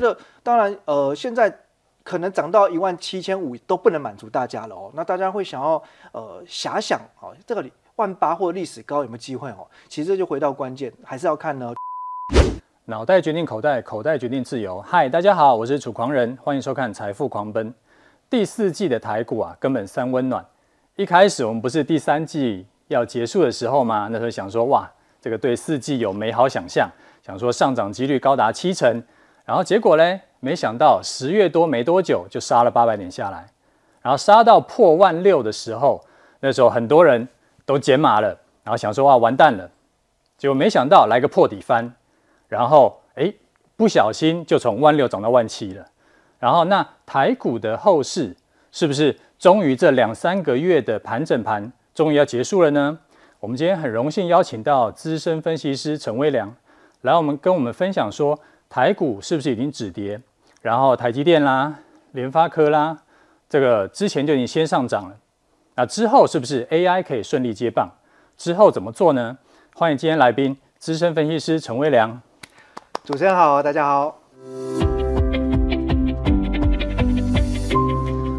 觉得当然呃现在可能涨到一万七千五都不能满足大家了哦，那大家会想要呃遐想哦，这个万八或历史高有没有机会哦？其实这就回到关键，还是要看呢。脑袋决定口袋，口袋决定自由。嗨，大家好，我是楚狂人，欢迎收看《财富狂奔》。第四季的台股啊，根本三温暖。一开始我们不是第三季要结束的时候吗？那时候想说，哇，这个对四季有美好想象，想说上涨几率高达七成。然后结果呢，没想到十月多没多久就杀了八百点下来，然后杀到破万六的时候，那时候很多人都减码了，然后想说，哇，完蛋了。结果没想到来个破底翻。然后，哎，不小心就从万六涨到万七了。然后，那台股的后市是不是终于这两三个月的盘整盘终于要结束了呢？我们今天很荣幸邀请到资深分析师陈威良来，我们跟我们分享说，台股是不是已经止跌？然后，台积电啦、联发科啦，这个之前就已经先上涨了。那之后是不是 AI 可以顺利接棒？之后怎么做呢？欢迎今天来宾，资深分析师陈威良。主持人好，大家好。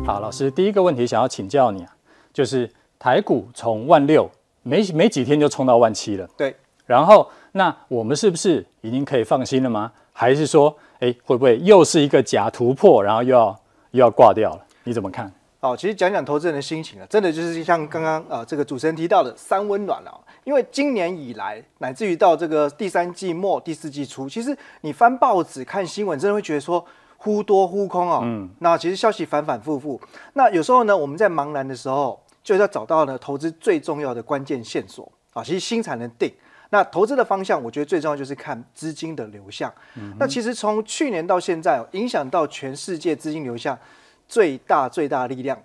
好，老师，第一个问题想要请教你啊，就是台股从万六没没几天就冲到万七了，对。然后，那我们是不是已经可以放心了吗？还是说，哎，会不会又是一个假突破，然后又要又要挂掉了？你怎么看？哦，其实讲讲投资人的心情啊，真的就是像刚刚啊这个主持人提到的三温暖了。因为今年以来，乃至于到这个第三季末、第四季初，其实你翻报纸、看新闻，真的会觉得说忽多忽空哦。嗯。那其实消息反反复复。那有时候呢，我们在茫然的时候，就要找到呢投资最重要的关键线索啊。其实心才能定。那投资的方向，我觉得最重要就是看资金的流向。嗯。那其实从去年到现在，影响到全世界资金流向最大最大的力量。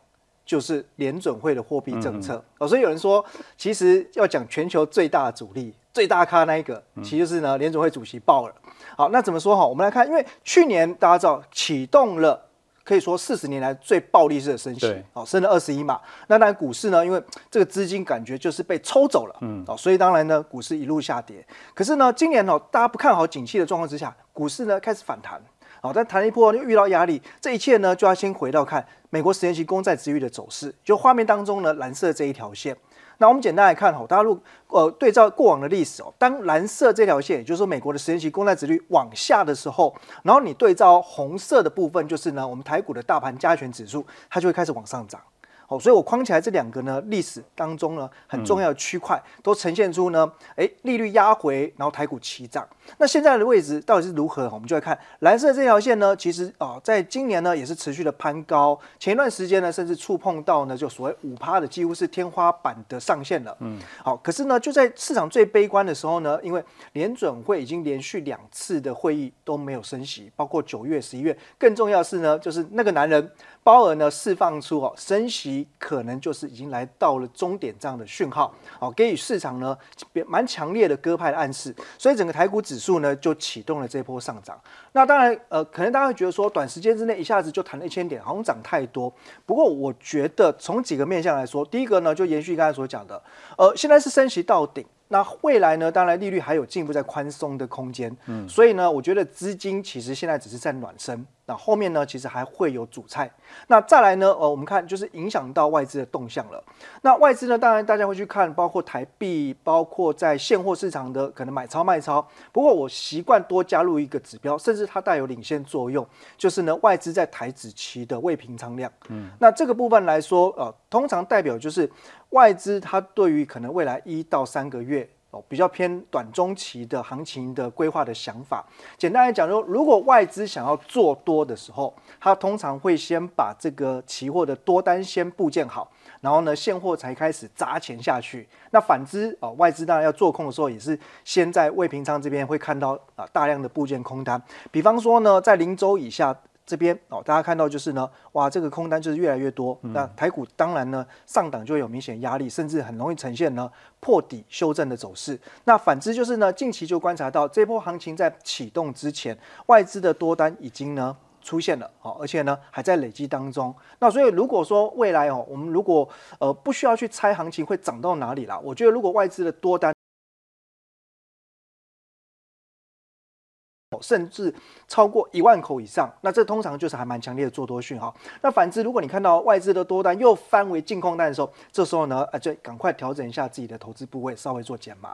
就是联准会的货币政策哦，所以有人说，其实要讲全球最大的阻力、最大咖那一个，其实就是呢联准会主席鲍尔。好，那怎么说哈？我们来看，因为去年大家知道启动了，可以说四十年来最暴力式的升息，哦，升了二十一码。那当然股市呢，因为这个资金感觉就是被抽走了，嗯，哦，所以当然呢股市一路下跌。可是呢，今年哦大家不看好景气的状况之下，股市呢开始反弹。好，但弹一波又遇到压力，这一切呢就要先回到看美国十年期公债殖利率的走势。就画面当中呢，蓝色这一条线。那我们简单来看哈，大家如果呃对照过往的历史哦，当蓝色这条线，也就是说美国的十年期公债殖率往下的时候，然后你对照红色的部分，就是呢我们台股的大盘加权指数，它就会开始往上涨。好，所以我框起来这两个呢，历史当中呢很重要的区块，都呈现出呢，哎，利率压回，然后台股齐涨。那现在的位置到底是如何？我们就来看蓝色这条线呢，其实啊，在今年呢也是持续的攀高，前一段时间呢甚至触碰到呢就所谓五趴的，几乎是天花板的上限了。嗯，好，可是呢就在市场最悲观的时候呢，因为联准会已经连续两次的会议都没有升息，包括九月、十一月，更重要的是呢，就是那个男人。鲍尔呢释放出哦升息可能就是已经来到了终点这样的讯号，哦给予市场呢蛮强烈的鸽派的暗示，所以整个台股指数呢就启动了这波上涨。那当然呃可能大家会觉得说短时间之内一下子就弹了一千点，好像涨太多。不过我觉得从几个面向来说，第一个呢就延续刚才所讲的，呃现在是升息到顶。那未来呢？当然利率还有进一步在宽松的空间，嗯，所以呢，我觉得资金其实现在只是在暖身，那后面呢，其实还会有主菜。那再来呢，呃，我们看就是影响到外资的动向了。那外资呢，当然大家会去看，包括台币，包括在现货市场的可能买超卖超。不过我习惯多加入一个指标，甚至它带有领先作用，就是呢，外资在台指期的未平仓量。嗯，那这个部分来说，呃，通常代表就是。外资它对于可能未来一到三个月比较偏短中期的行情的规划的想法，简单来讲说，如果外资想要做多的时候，它通常会先把这个期货的多单先布建好，然后呢，现货才开始砸钱下去。那反之哦，外资当然要做空的时候，也是先在未平仓这边会看到啊大量的布建空单，比方说呢，在零周以下。这边哦，大家看到就是呢，哇，这个空单就是越来越多。嗯、那台股当然呢，上档就会有明显压力，甚至很容易呈现呢破底修正的走势。那反之就是呢，近期就观察到这波行情在启动之前，外资的多单已经呢出现了，哦，而且呢还在累积当中。那所以如果说未来哦，我们如果呃不需要去猜行情会涨到哪里啦，我觉得如果外资的多单。甚至超过一万口以上，那这通常就是还蛮强烈的做多讯号。那反之，如果你看到外资的多单又翻为净空单的时候，这时候呢，啊，就赶快调整一下自己的投资部位，稍微做减码。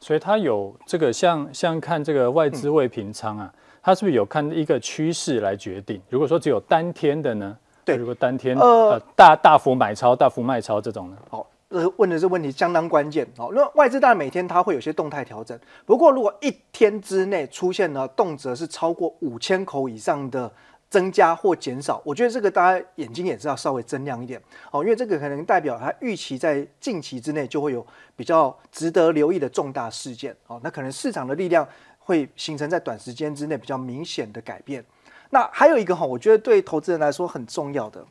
所以它有这个像像看这个外资未平仓啊，它是不是有看一个趋势来决定？如果说只有单天的呢？对，如果单天呃大大幅买超、大幅卖超这种呢？好。呃，问的这问题相当关键哦。那外资当然每天它会有些动态调整，不过如果一天之内出现了动辄是超过五千口以上的增加或减少，我觉得这个大家眼睛也是要稍微睁亮一点哦，因为这个可能代表它预期在近期之内就会有比较值得留意的重大事件哦。那可能市场的力量会形成在短时间之内比较明显的改变。那还有一个哈，我觉得对投资人来说很重要的，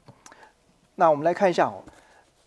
那我们来看一下哦。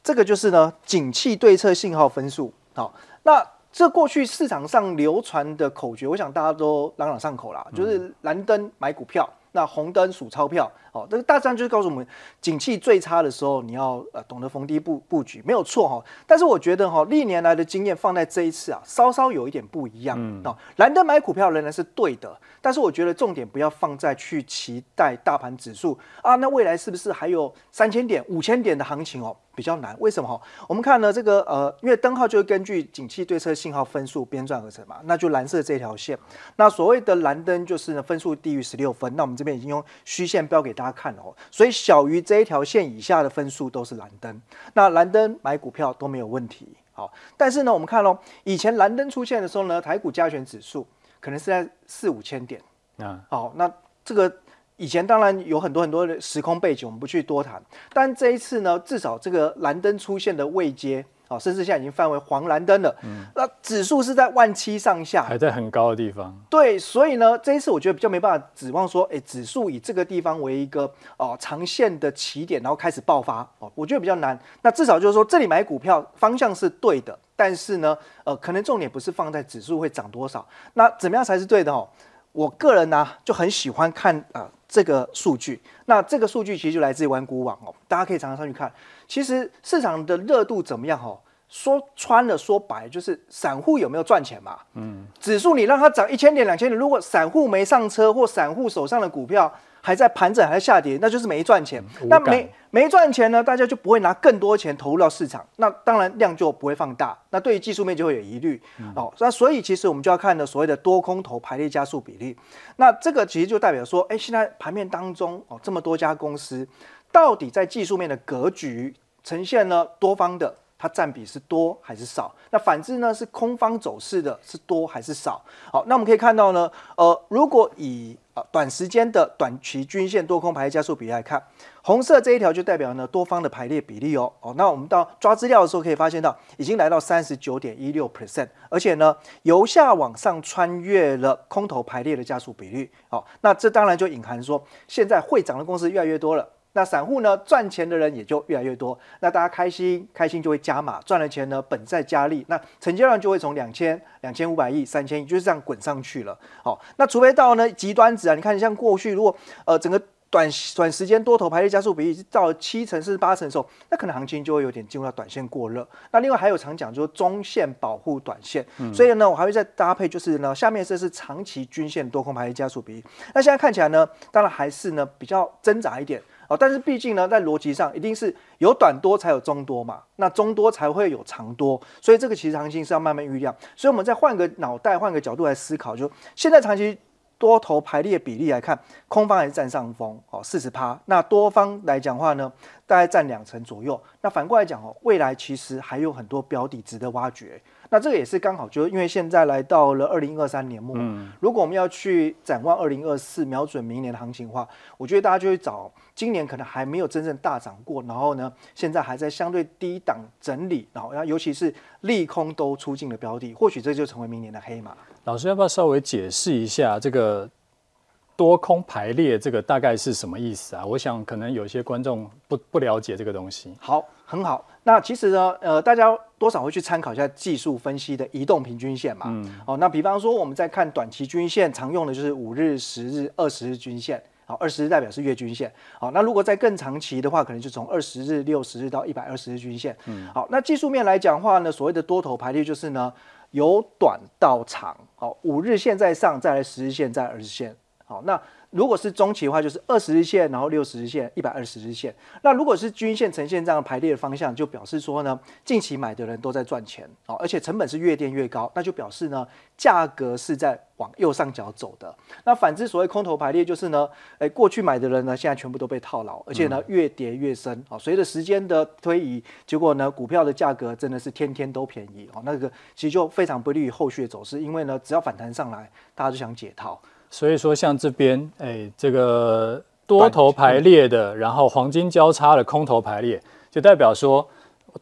这个就是呢，景气对策信号分数。好，那这过去市场上流传的口诀，我想大家都朗朗上口啦，就是蓝灯买股票，那红灯数钞票。哦，这个大致就是告诉我们，景气最差的时候，你要呃懂得逢低布布局，没有错哈。但是我觉得哈，历年来的经验放在这一次啊，稍稍有一点不一样。嗯，哦，蓝灯买股票仍然是对的，但是我觉得重点不要放在去期待大盘指数啊，那未来是不是还有三千点、五千点的行情哦？比较难，为什么哈？我们看呢，这个呃，因为灯号就是根据景气对策信号分数编撰而成嘛，那就蓝色这条线。那所谓的蓝灯就是呢，分数低于十六分。那我们这边已经用虚线标给大家看了哦，所以小于这一条线以下的分数都是蓝灯。那蓝灯买股票都没有问题。好，但是呢，我们看喽，以前蓝灯出现的时候呢，台股加权指数可能是在四五千点。啊，好，那这个。以前当然有很多很多的时空背景，我们不去多谈。但这一次呢，至少这个蓝灯出现的位阶啊，甚至现在已经范围黄蓝灯了。嗯，那指数是在万七上下，还在很高的地方。对，所以呢，这一次我觉得比较没办法指望说，哎，指数以这个地方为一个哦长线的起点，然后开始爆发哦，我觉得比较难。那至少就是说，这里买股票方向是对的，但是呢，呃，可能重点不是放在指数会涨多少，那怎么样才是对的哦？我个人呢、啊、就很喜欢看啊、呃、这个数据，那这个数据其实就来自于玩股网哦，大家可以常常上去看。其实市场的热度怎么样哦？说穿了说白就是散户有没有赚钱嘛？嗯，指数你让它涨一千点两千点，如果散户没上车或散户手上的股票。还在盘整，还在下跌，那就是没赚钱。嗯、那没没赚钱呢？大家就不会拿更多钱投入到市场，那当然量就不会放大。那对于技术面就会有疑虑。嗯、哦，那所以其实我们就要看的所谓的多空头排列加速比例。那这个其实就代表说，哎，现在盘面当中哦，这么多家公司，到底在技术面的格局呈现了多方的，它占比是多还是少？那反之呢，是空方走势的是多还是少？好，那我们可以看到呢，呃，如果以呃，短时间的短期均线多空排列加速比例来看，红色这一条就代表呢多方的排列比例哦哦。那我们到抓资料的时候可以发现到，已经来到三十九点一六 percent，而且呢由下往上穿越了空头排列的加速比率。好，那这当然就隐含说，现在会涨的公司越来越多了。那散户呢，赚钱的人也就越来越多，那大家开心开心就会加码，赚了钱呢，本再加利，那成交量就会从两千、两千五百亿、三千亿，就是这样滚上去了。好，那除非到呢极端值啊，你看像过去如果呃整个短短时间多头排列加速比例到了七成甚至八成的时候，那可能行情就会有点进入到短线过热。那另外还有常讲就是中线保护短线，嗯、所以呢我还会再搭配就是呢下面这是长期均线多空排列加速比例。那现在看起来呢，当然还是呢比较挣扎一点。哦，但是毕竟呢，在逻辑上一定是有短多才有中多嘛，那中多才会有长多，所以这个其实行情是要慢慢酝酿。所以，我们再换个脑袋，换个角度来思考，就现在长期多头排列比例来看，空方还是占上风哦，四十趴。那多方来讲话呢，大概占两成左右。那反过来讲哦，未来其实还有很多标的值得挖掘。那这个也是刚好，就因为现在来到了二零二三年末，嗯，如果我们要去展望二零二四，瞄准明年的行情的话，我觉得大家就会找今年可能还没有真正大涨过，然后呢，现在还在相对低档整理，然后尤其是利空都出尽的标的，或许这就成为明年的黑马。老师要不要稍微解释一下这个多空排列这个大概是什么意思啊？我想可能有些观众不不了解这个东西。好，很好。那其实呢，呃，大家多少会去参考一下技术分析的移动平均线嘛。嗯。哦，那比方说我们在看短期均线，常用的就是五日、十日、二十日均线。好，二十日代表是月均线。好，那如果在更长期的话，可能就从二十日、六十日到一百二十日均线。嗯。好，那技术面来讲的话呢，所谓的多头排列就是呢。由短到长，好，五日线在上，再来十日线，再二十线，好，那。如果是中期的话，就是二十日线，然后六十日线，一百二十日线。那如果是均线呈现这样排列的方向，就表示说呢，近期买的人都在赚钱哦，而且成本是越垫越高，那就表示呢，价格是在往右上角走的。那反之，所谓空头排列就是呢，诶，过去买的人呢，现在全部都被套牢，而且呢，越跌越深哦。随着时间的推移，结果呢，股票的价格真的是天天都便宜哦，那个其实就非常不利于后续的走势，因为呢，只要反弹上来，大家就想解套。所以说，像这边，哎，这个多头排列的，然后黄金交叉的空头排列，就代表说，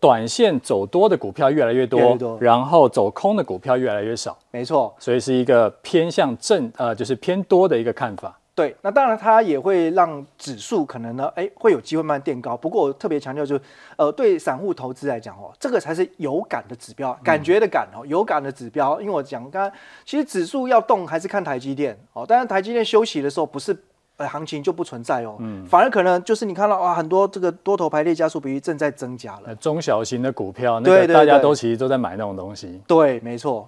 短线走多的股票越来越多，越越多然后走空的股票越来越少。没错，所以是一个偏向正，呃，就是偏多的一个看法。对，那当然它也会让指数可能呢，哎，会有机会慢慢垫高。不过我特别强调，就是呃，对散户投资来讲哦，这个才是有感的指标，感觉的感哦，有感的指标。因为我讲刚刚，其实指数要动还是看台积电哦。当然台积电休息的时候，不是呃行情就不存在哦，嗯，反而可能就是你看到啊，很多这个多头排列加速比例正在增加了。中小型的股票，那个大家都其实都在买那种东西。对，没错。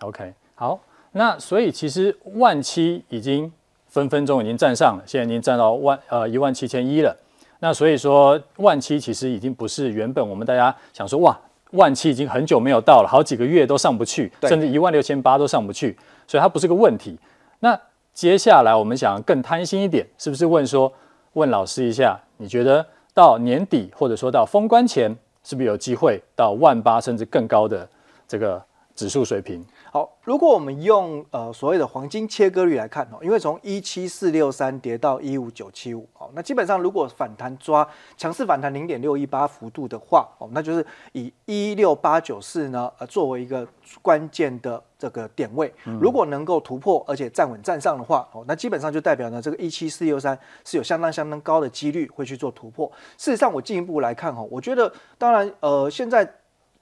OK，好，那所以其实万七已经。分分钟已经站上了，现在已经站到万呃一万七千一了。那所以说万七其实已经不是原本我们大家想说哇，万七已经很久没有到了，好几个月都上不去，甚至一万六千八都上不去，所以它不是个问题。那接下来我们想更贪心一点，是不是问说问老师一下，你觉得到年底或者说到封关前，是不是有机会到万八甚至更高的这个指数水平？好，如果我们用呃所谓的黄金切割率来看哦，因为从一七四六三跌到一五九七五，哦，那基本上如果反弹抓强势反弹零点六一八幅度的话，哦，那就是以一六八九四呢呃作为一个关键的这个点位，如果能够突破而且站稳站上的话，哦，那基本上就代表呢这个一七四六三是有相当相当高的几率会去做突破。事实上，我进一步来看哦，我觉得当然呃现在。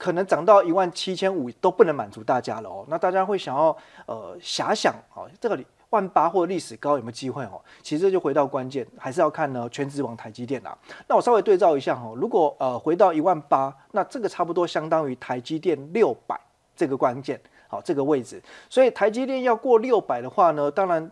可能涨到一万七千五都不能满足大家了哦，那大家会想要呃遐想哦，这个万八或历史高有没有机会哦？其实就回到关键，还是要看呢权值王台积电啊。那我稍微对照一下哈，如果呃回到一万八，那这个差不多相当于台积电六百这个关键好这个位置，所以台积电要过六百的话呢，当然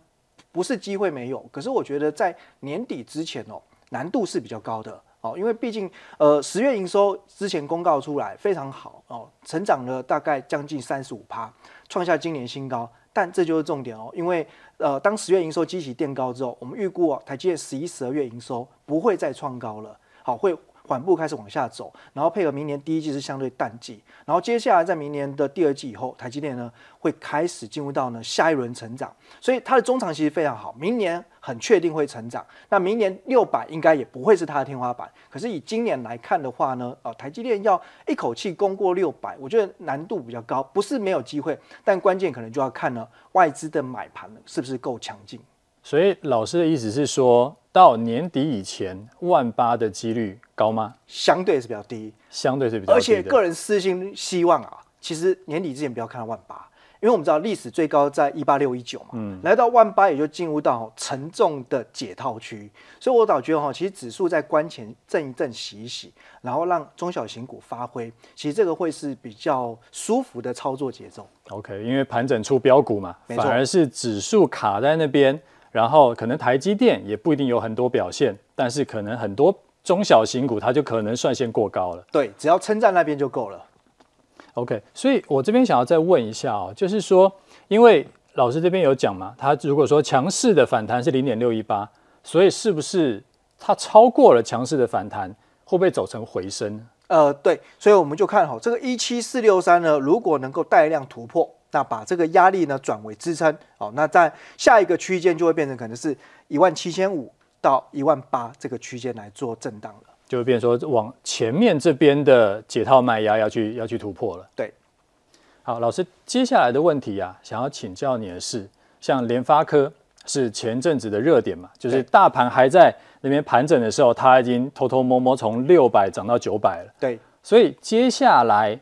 不是机会没有，可是我觉得在年底之前哦，难度是比较高的。哦，因为毕竟，呃，十月营收之前公告出来非常好哦，成长了大概将近三十五趴，创下今年新高。但这就是重点哦，因为呃，当十月营收激起垫高之后，我们预估啊，台积电十一、十二月营收不会再创高了，好会。缓步开始往下走，然后配合明年第一季是相对淡季，然后接下来在明年的第二季以后，台积电呢会开始进入到呢下一轮成长，所以它的中长期非常好，明年很确定会成长。那明年六百应该也不会是它的天花板，可是以今年来看的话呢，呃，台积电要一口气攻过六百，我觉得难度比较高，不是没有机会，但关键可能就要看呢外资的买盘是不是够强劲。所以老师的意思是说，到年底以前，万八的几率高吗？相对是比较低，相对是比较低。而且个人私心希望啊，其实年底之前不要看到万八，因为我们知道历史最高在一八六一九嘛，嗯，来到万八也就进入到沉重的解套区。所以我倒觉得哈，其实指数在关前震一震、洗一洗，然后让中小型股发挥，其实这个会是比较舒服的操作节奏。OK，因为盘整出标股嘛，反而是指数卡在那边。然后可能台积电也不一定有很多表现，但是可能很多中小型股它就可能率先过高了。对，只要称赞那边就够了。OK，所以我这边想要再问一下哦，就是说，因为老师这边有讲嘛，他如果说强势的反弹是零点六一八，所以是不是它超过了强势的反弹，会不会走成回升？呃，对，所以我们就看好这个一七四六三呢，如果能够带量突破。那把这个压力呢转为支撑，好，那在下一个区间就会变成可能是一万七千五到一万八这个区间来做震荡了，就会变成说往前面这边的解套卖压要去要去突破了。对，好，老师接下来的问题啊，想要请教你的是，像联发科是前阵子的热点嘛，就是大盘还在那边盘整的时候，它已经偷偷摸摸从六百涨到九百了。对，所以接下来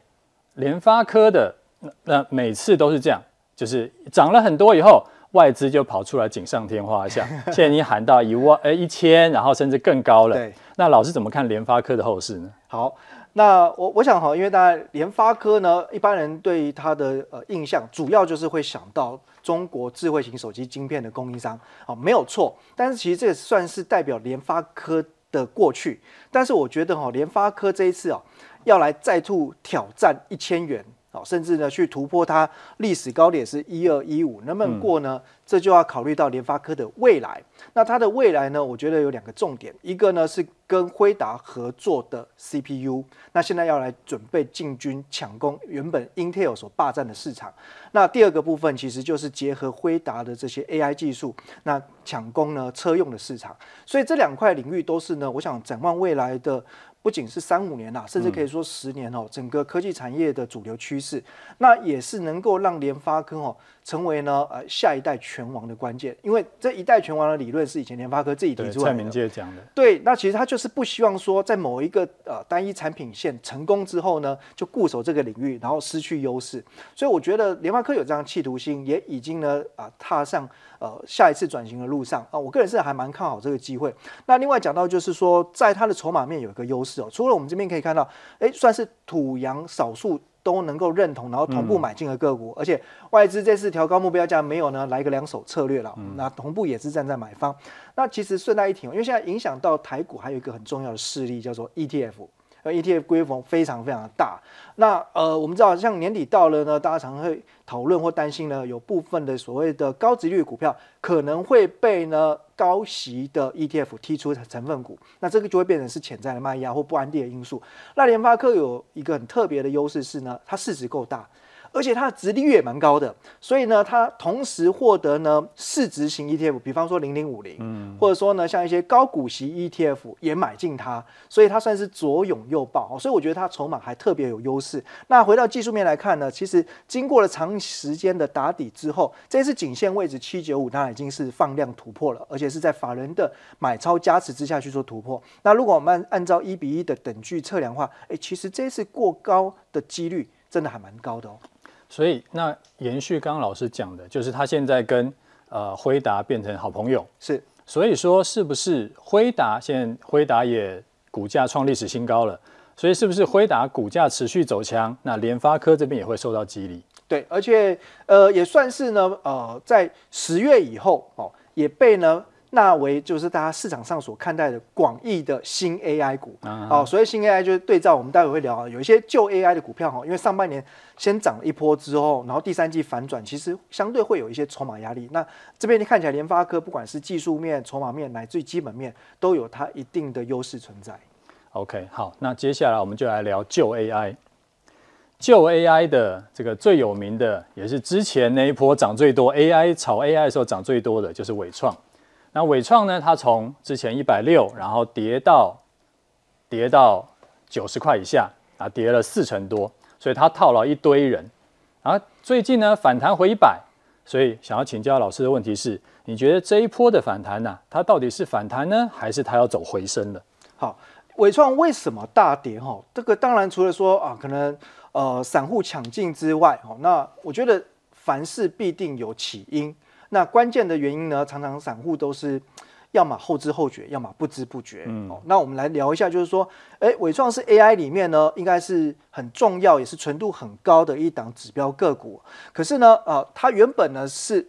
联发科的。那那每次都是这样，就是涨了很多以后，外资就跑出来锦上添花一下。现在你喊到一万，呃，一千，然后甚至更高了。对，那老师怎么看联发科的后市呢？好，那我我想哈，因为大家联发科呢，一般人对于它的呃印象，主要就是会想到中国智慧型手机晶片的供应商，哦，没有错。但是其实这也算是代表联发科的过去。但是我觉得哈，联发科这一次哦，要来再度挑战一千元。好，甚至呢，去突破它历史高点是一二一五，能不能过呢？嗯、这就要考虑到联发科的未来。那它的未来呢？我觉得有两个重点，一个呢是跟辉达合作的 CPU，那现在要来准备进军抢攻原本 Intel 所霸占的市场。那第二个部分其实就是结合辉达的这些 AI 技术，那抢攻呢车用的市场。所以这两块领域都是呢，我想展望未来的。不仅是三五年啊，甚至可以说十年哦，整个科技产业的主流趋势，那也是能够让联发科哦成为呢呃下一代拳王的关键。因为这一代拳王的理论是以前联发科自己提出来的。蔡明介讲的。对，那其实他就是不希望说在某一个呃单一产品线成功之后呢，就固守这个领域，然后失去优势。所以我觉得联发科有这样企图心，也已经呢啊踏上。呃，下一次转型的路上啊，我个人是还蛮看好这个机会。那另外讲到就是说，在它的筹码面有一个优势哦，除了我们这边可以看到，哎，算是土洋少数都能够认同，然后同步买进的个股，嗯、而且外资这次调高目标价没有呢，来个两手策略了，嗯、那同步也是站在买方。那其实顺带一提，因为现在影响到台股还有一个很重要的势力叫做 ETF。呃，ETF 规模非常非常大。那呃，我们知道，像年底到了呢，大家常会讨论或担心呢，有部分的所谓的高殖率股票可能会被呢高息的 ETF 踢出成分股。那这个就会变成是潜在的卖压或不安定的因素。那联发科有一个很特别的优势是呢，它市值够大。而且它的值利率也蛮高的，所以呢，它同时获得呢市值型 ETF，比方说零零五零，嗯，或者说呢像一些高股息 ETF 也买进它，所以它算是左拥右抱，所以我觉得它筹码还特别有优势。那回到技术面来看呢，其实经过了长时间的打底之后，这次颈线位置七九五，它已经是放量突破了，而且是在法人的买超加持之下去做突破。那如果我们按按照一比一的等距测量的话，哎，其实这次过高的几率真的还蛮高的哦。所以，那延续刚刚老师讲的，就是他现在跟呃辉达变成好朋友，是。所以说，是不是辉达现在辉达也股价创历史新高了？所以，是不是辉达股价持续走强？那联发科这边也会受到激励？对，而且呃也算是呢呃在十月以后哦也被呢。纳为就是大家市场上所看待的广义的新 AI 股，哦，所以新 AI 就是对照我们待会会聊啊，有一些旧 AI 的股票哈，因为上半年先涨了一波之后，然后第三季反转，其实相对会有一些筹码压力。那这边你看起来联发科不管是技术面、筹码面乃至基本面，都有它一定的优势存在。OK，好，那接下来我们就来聊旧 AI。旧 AI 的这个最有名的，也是之前那一波涨最多 AI 炒 AI 的时候涨最多的，就是伟创。那纬创呢？它从之前一百六，然后跌到跌到九十块以下啊，跌了四成多，所以它套牢一堆人。然后最近呢，反弹回一百，所以想要请教老师的问题是：你觉得这一波的反弹呢、它到底是反弹呢，还是它要走回升了？好，纬创为什么大跌？哈，这个当然除了说啊，可能呃散户抢进之外，哦，那我觉得凡事必定有起因。那关键的原因呢，常常散户都是要么后知后觉，要么不知不觉。嗯，哦，那我们来聊一下，就是说，哎，伟创是 AI 里面呢，应该是很重要，也是纯度很高的一档指标个股。可是呢，呃，它原本呢是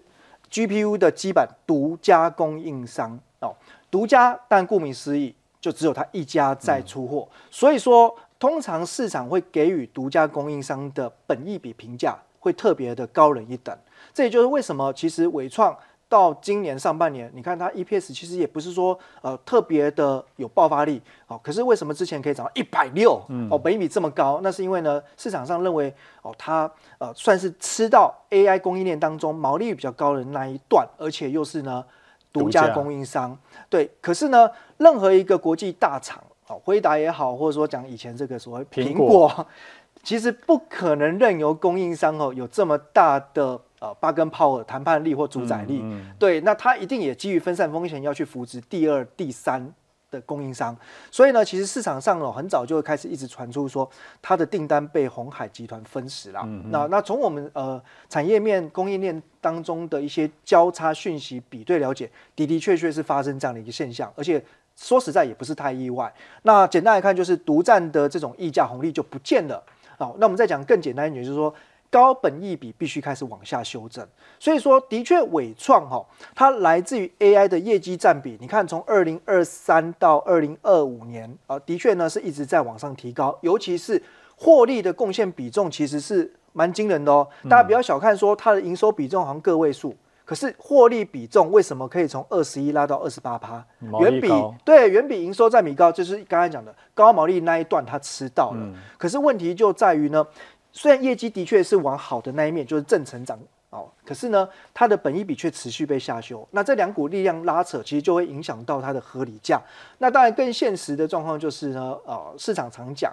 GPU 的基板独家供应商哦，独家，但顾名思义，就只有它一家在出货。嗯，所以说，通常市场会给予独家供应商的本益比评价会特别的高人一等。这也就是为什么，其实伟创到今年上半年，你看它 EPS 其实也不是说呃特别的有爆发力，哦，可是为什么之前可以涨到一百六？哦，本益比这么高，那是因为呢市场上认为哦它呃算是吃到 AI 供应链当中毛利率比较高的那一段，而且又是呢独家供应商。对，可是呢任何一个国际大厂，哦，辉达也好，或者说讲以前这个所谓苹果，苹果 其实不可能任由供应商哦有这么大的。呃，巴根炮尔谈判力或主宰力，嗯嗯、对，那他一定也基于分散风险，要去扶植第二、第三的供应商。所以呢，其实市场上哦，很早就会开始一直传出说，他的订单被红海集团分食了。那那从我们呃产业面、供应链当中的一些交叉讯息比对了解，的的确确是发生这样的一个现象，而且说实在也不是太意外。那简单来看，就是独占的这种溢价红利就不见了。好，那我们再讲更简单一点，就是说。高本益比必须开始往下修正，所以说的确伟创哈，它来自于 AI 的业绩占比，你看从二零二三到二零二五年啊，的确呢是一直在往上提高，尤其是获利的贡献比重其实是蛮惊人的哦。大家不要小看说它的营收比重好像个位数，可是获利比重为什么可以从二十一拉到二十八趴？远比对远比营收占比高，就是刚才讲的高毛利那一段它吃到了，嗯、可是问题就在于呢。虽然业绩的确是往好的那一面，就是正成长哦，可是呢，它的本益比却持续被下修。那这两股力量拉扯，其实就会影响到它的合理价。那当然更现实的状况就是呢，呃，市场常讲，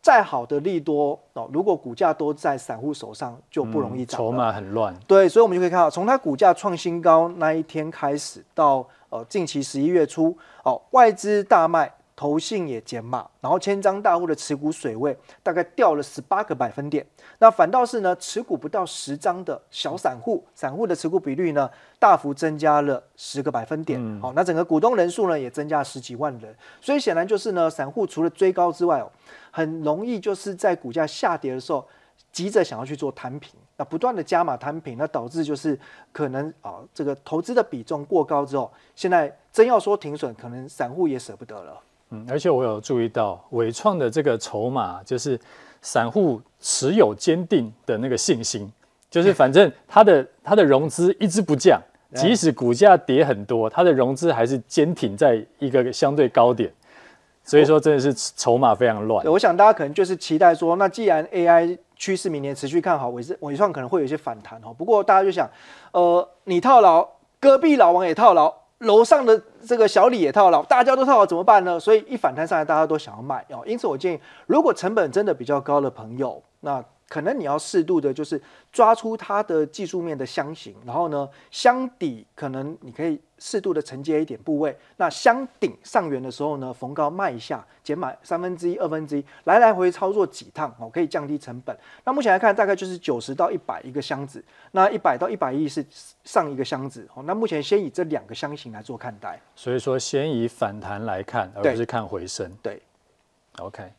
再好的利多哦，如果股价都在散户手上，就不容易涨。筹码很乱。对，所以我们就可以看到，从它股价创新高那一天开始，到呃近期十一月初，哦，外资大卖。投信也减码，然后千张大户的持股水位大概掉了十八个百分点，那反倒是呢，持股不到十张的小散户，散户的持股比率呢大幅增加了十个百分点。好、嗯，那整个股东人数呢也增加十几万人，所以显然就是呢，散户除了追高之外哦，很容易就是在股价下跌的时候急着想要去做摊平，那不断的加码摊平，那导致就是可能啊这个投资的比重过高之后，现在真要说停损，可能散户也舍不得了。嗯，而且我有注意到伟创的这个筹码，就是散户持有坚定的那个信心，就是反正它的 它的融资一直不降，即使股价跌很多，它的融资还是坚挺在一个相对高点，所以说真的是筹码非常乱。我想大家可能就是期待说，那既然 AI 趋势明年持续看好，伟伟创可能会有一些反弹哦。不过大家就想，呃，你套牢，隔壁老王也套牢。楼上的这个小李也套牢，大家都套牢怎么办呢？所以一反弹上来，大家都想要卖哦。因此我建议，如果成本真的比较高的朋友，那可能你要适度的，就是抓出它的技术面的箱型，然后呢，箱底可能你可以适度的承接一点部位。那箱顶上缘的时候呢，逢高卖一下，减满三分之一、二分之一，来来回操作几趟哦，可以降低成本。那目前来看，大概就是九十到一百一个箱子，那一百到一百一是上一个箱子哦。那目前先以这两个箱型来做看待。所以说，先以反弹来看，而不是看回升。对，对，OK，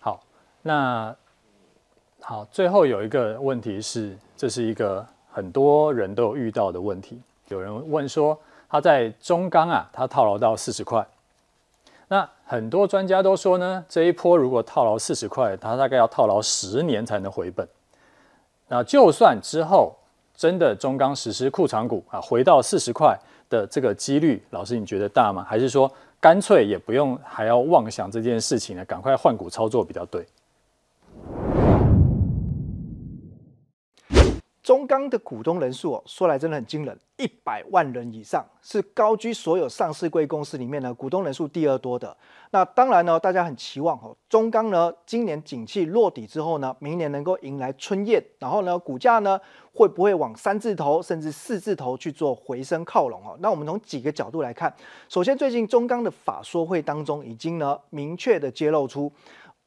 好，那。好，最后有一个问题是，这是一个很多人都有遇到的问题。有人问说，他在中钢啊，他套牢到四十块。那很多专家都说呢，这一波如果套牢四十块，他大概要套牢十年才能回本。那就算之后真的中钢实施库藏股啊，回到四十块的这个几率，老师你觉得大吗？还是说干脆也不用还要妄想这件事情呢？赶快换股操作比较对？中钢的股东人数哦，说来真的很惊人，一百万人以上，是高居所有上市贵公司里面呢股东人数第二多的。那当然呢，大家很期望哦，中钢呢今年景气落底之后呢，明年能够迎来春宴，然后呢股价呢会不会往三字头甚至四字头去做回升靠拢哦？那我们从几个角度来看，首先最近中钢的法说会当中已经呢明确的揭露出。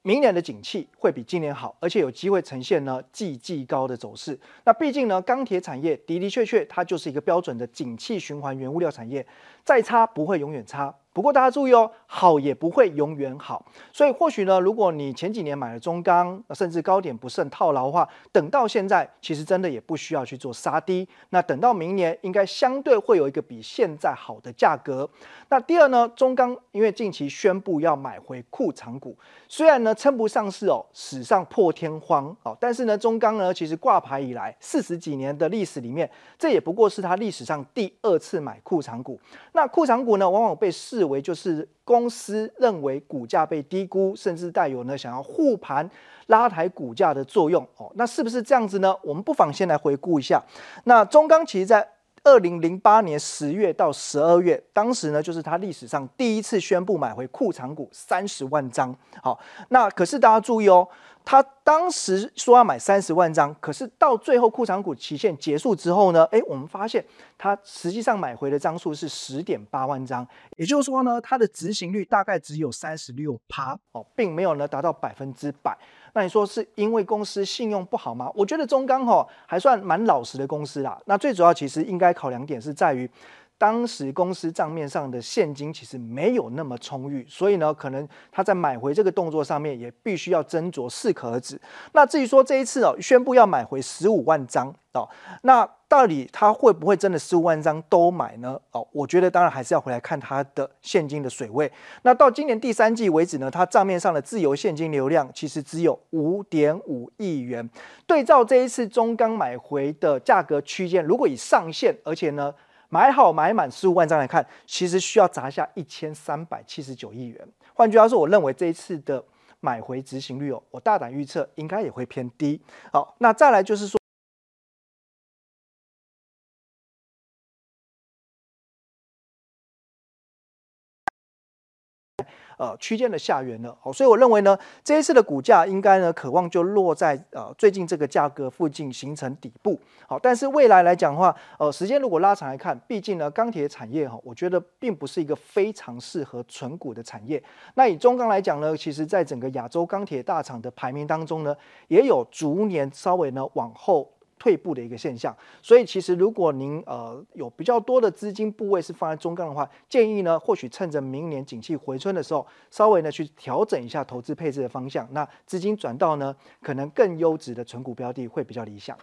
明年的景气会比今年好，而且有机会呈现呢季季高的走势。那毕竟呢，钢铁产业的的确确它就是一个标准的景气循环原物料产业，再差不会永远差。不过大家注意哦，好也不会永远好，所以或许呢，如果你前几年买了中钢，甚至高点不慎套牢的话，等到现在其实真的也不需要去做杀低。那等到明年，应该相对会有一个比现在好的价格。那第二呢，中钢因为近期宣布要买回库藏股，虽然呢称不上是哦史上破天荒哦，但是呢中钢呢其实挂牌以来四十几年的历史里面，这也不过是它历史上第二次买库藏股。那库藏股呢，往往被视认为就是公司认为股价被低估，甚至带有呢想要护盘拉抬股价的作用哦。那是不是这样子呢？我们不妨先来回顾一下。那中钢其实在二零零八年十月到十二月，当时呢就是他历史上第一次宣布买回库藏股三十万张。好，那可是大家注意哦。他当时说要买三十万张，可是到最后库藏股期限结束之后呢，诶，我们发现他实际上买回的张数是十点八万张，也就是说呢，它的执行率大概只有三十六趴哦，并没有呢达到百分之百。那你说是因为公司信用不好吗？我觉得中钢吼还算蛮老实的公司啦。那最主要其实应该考量点是在于。当时公司账面上的现金其实没有那么充裕，所以呢，可能他在买回这个动作上面也必须要斟酌适可而止。那至于说这一次哦，宣布要买回十五万张哦，那到底他会不会真的十五万张都买呢？哦，我觉得当然还是要回来看他的现金的水位。那到今年第三季为止呢，他账面上的自由现金流量其实只有五点五亿元。对照这一次中钢买回的价格区间，如果以上限，而且呢，买好买满十五万张来看，其实需要砸下一千三百七十九亿元。换句话说，我认为这一次的买回执行率哦，我大胆预测应该也会偏低。好，那再来就是说。呃，区间的下缘了，好，所以我认为呢，这一次的股价应该呢，渴望就落在呃最近这个价格附近形成底部，好，但是未来来讲的话，呃，时间如果拉长来看，毕竟呢，钢铁产业哈，我觉得并不是一个非常适合存股的产业。那以中钢来讲呢，其实在整个亚洲钢铁大厂的排名当中呢，也有逐年稍微呢往后。退步的一个现象，所以其实如果您呃有比较多的资金部位是放在中钢的话，建议呢或许趁着明年景气回春的时候，稍微呢去调整一下投资配置的方向，那资金转到呢可能更优质的存股标的会比较理想。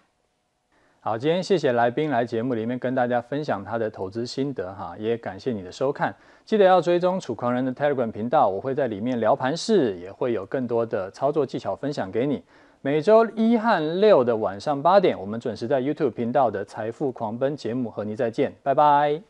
好，今天谢谢来宾来节目里面跟大家分享他的投资心得哈，也感谢你的收看，记得要追踪楚狂人的 Telegram 频道，我会在里面聊盘势，也会有更多的操作技巧分享给你。每周一和六的晚上八点，我们准时在 YouTube 频道的财富狂奔节目和您再见，拜拜。